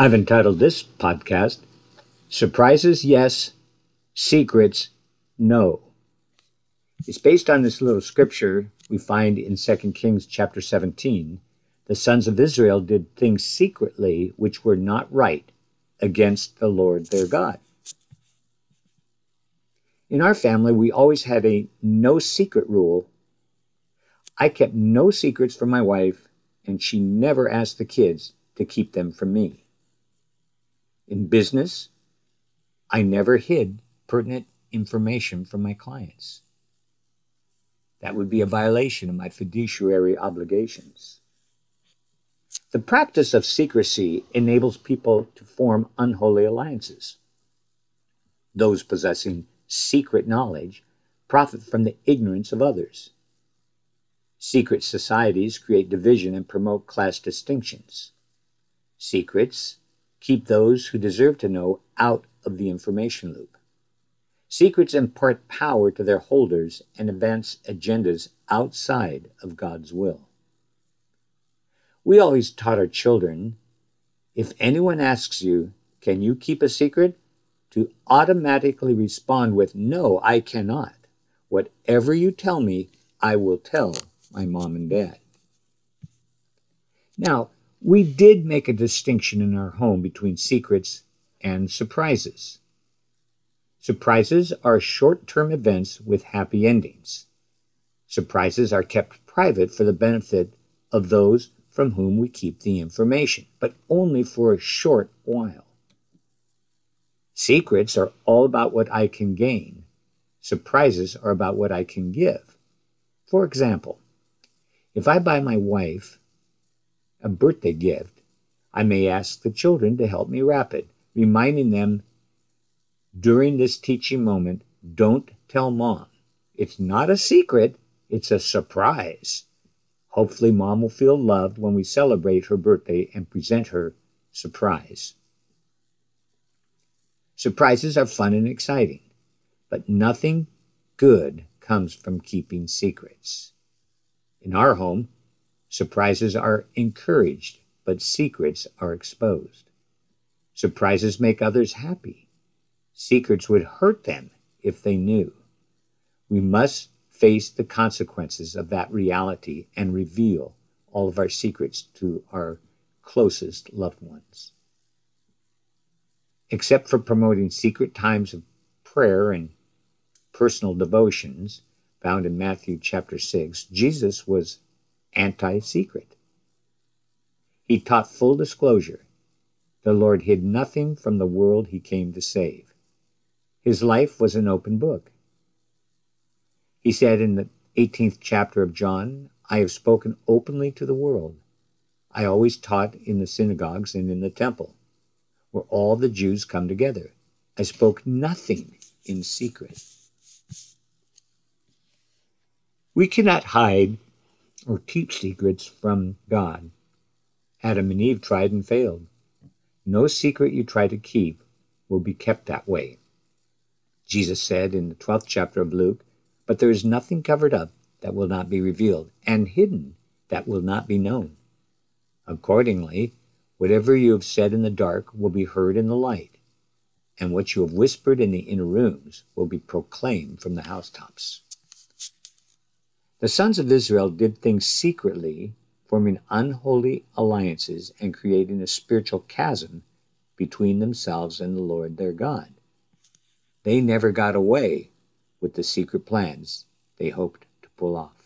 I've entitled this podcast Surprises Yes, Secrets No. It's based on this little scripture we find in 2 Kings chapter 17. The sons of Israel did things secretly which were not right against the Lord their God. In our family, we always had a no secret rule. I kept no secrets from my wife, and she never asked the kids to keep them from me. In business, I never hid pertinent information from my clients. That would be a violation of my fiduciary obligations. The practice of secrecy enables people to form unholy alliances. Those possessing secret knowledge profit from the ignorance of others. Secret societies create division and promote class distinctions. Secrets keep those who deserve to know out of the information loop. Secrets impart power to their holders and advance agendas outside of God's will. We always taught our children if anyone asks you, Can you keep a secret? to automatically respond with, No, I cannot. Whatever you tell me, I will tell my mom and dad. Now, we did make a distinction in our home between secrets and surprises. Surprises are short term events with happy endings. Surprises are kept private for the benefit of those from whom we keep the information, but only for a short while. Secrets are all about what I can gain. Surprises are about what I can give. For example, if I buy my wife a birthday gift, I may ask the children to help me wrap it, reminding them during this teaching moment don't tell mom. It's not a secret, it's a surprise. Hopefully, mom will feel loved when we celebrate her birthday and present her surprise. Surprises are fun and exciting, but nothing good comes from keeping secrets. In our home, surprises are encouraged, but secrets are exposed. Surprises make others happy. Secrets would hurt them if they knew. We must face the consequences of that reality and reveal all of our secrets to our closest loved ones except for promoting secret times of prayer and personal devotions found in Matthew chapter 6, Jesus was anti secret. He taught full disclosure. The Lord hid nothing from the world he came to save. His life was an open book. He said in the 18th chapter of John, I have spoken openly to the world. I always taught in the synagogues and in the temple where all the Jews come together. I spoke nothing in secret. We cannot hide or keep secrets from God. Adam and Eve tried and failed. No secret you try to keep will be kept that way. Jesus said in the 12th chapter of Luke, But there is nothing covered up that will not be revealed, and hidden that will not be known. Accordingly, Whatever you have said in the dark will be heard in the light, and what you have whispered in the inner rooms will be proclaimed from the housetops. The sons of Israel did things secretly, forming unholy alliances and creating a spiritual chasm between themselves and the Lord their God. They never got away with the secret plans they hoped to pull off.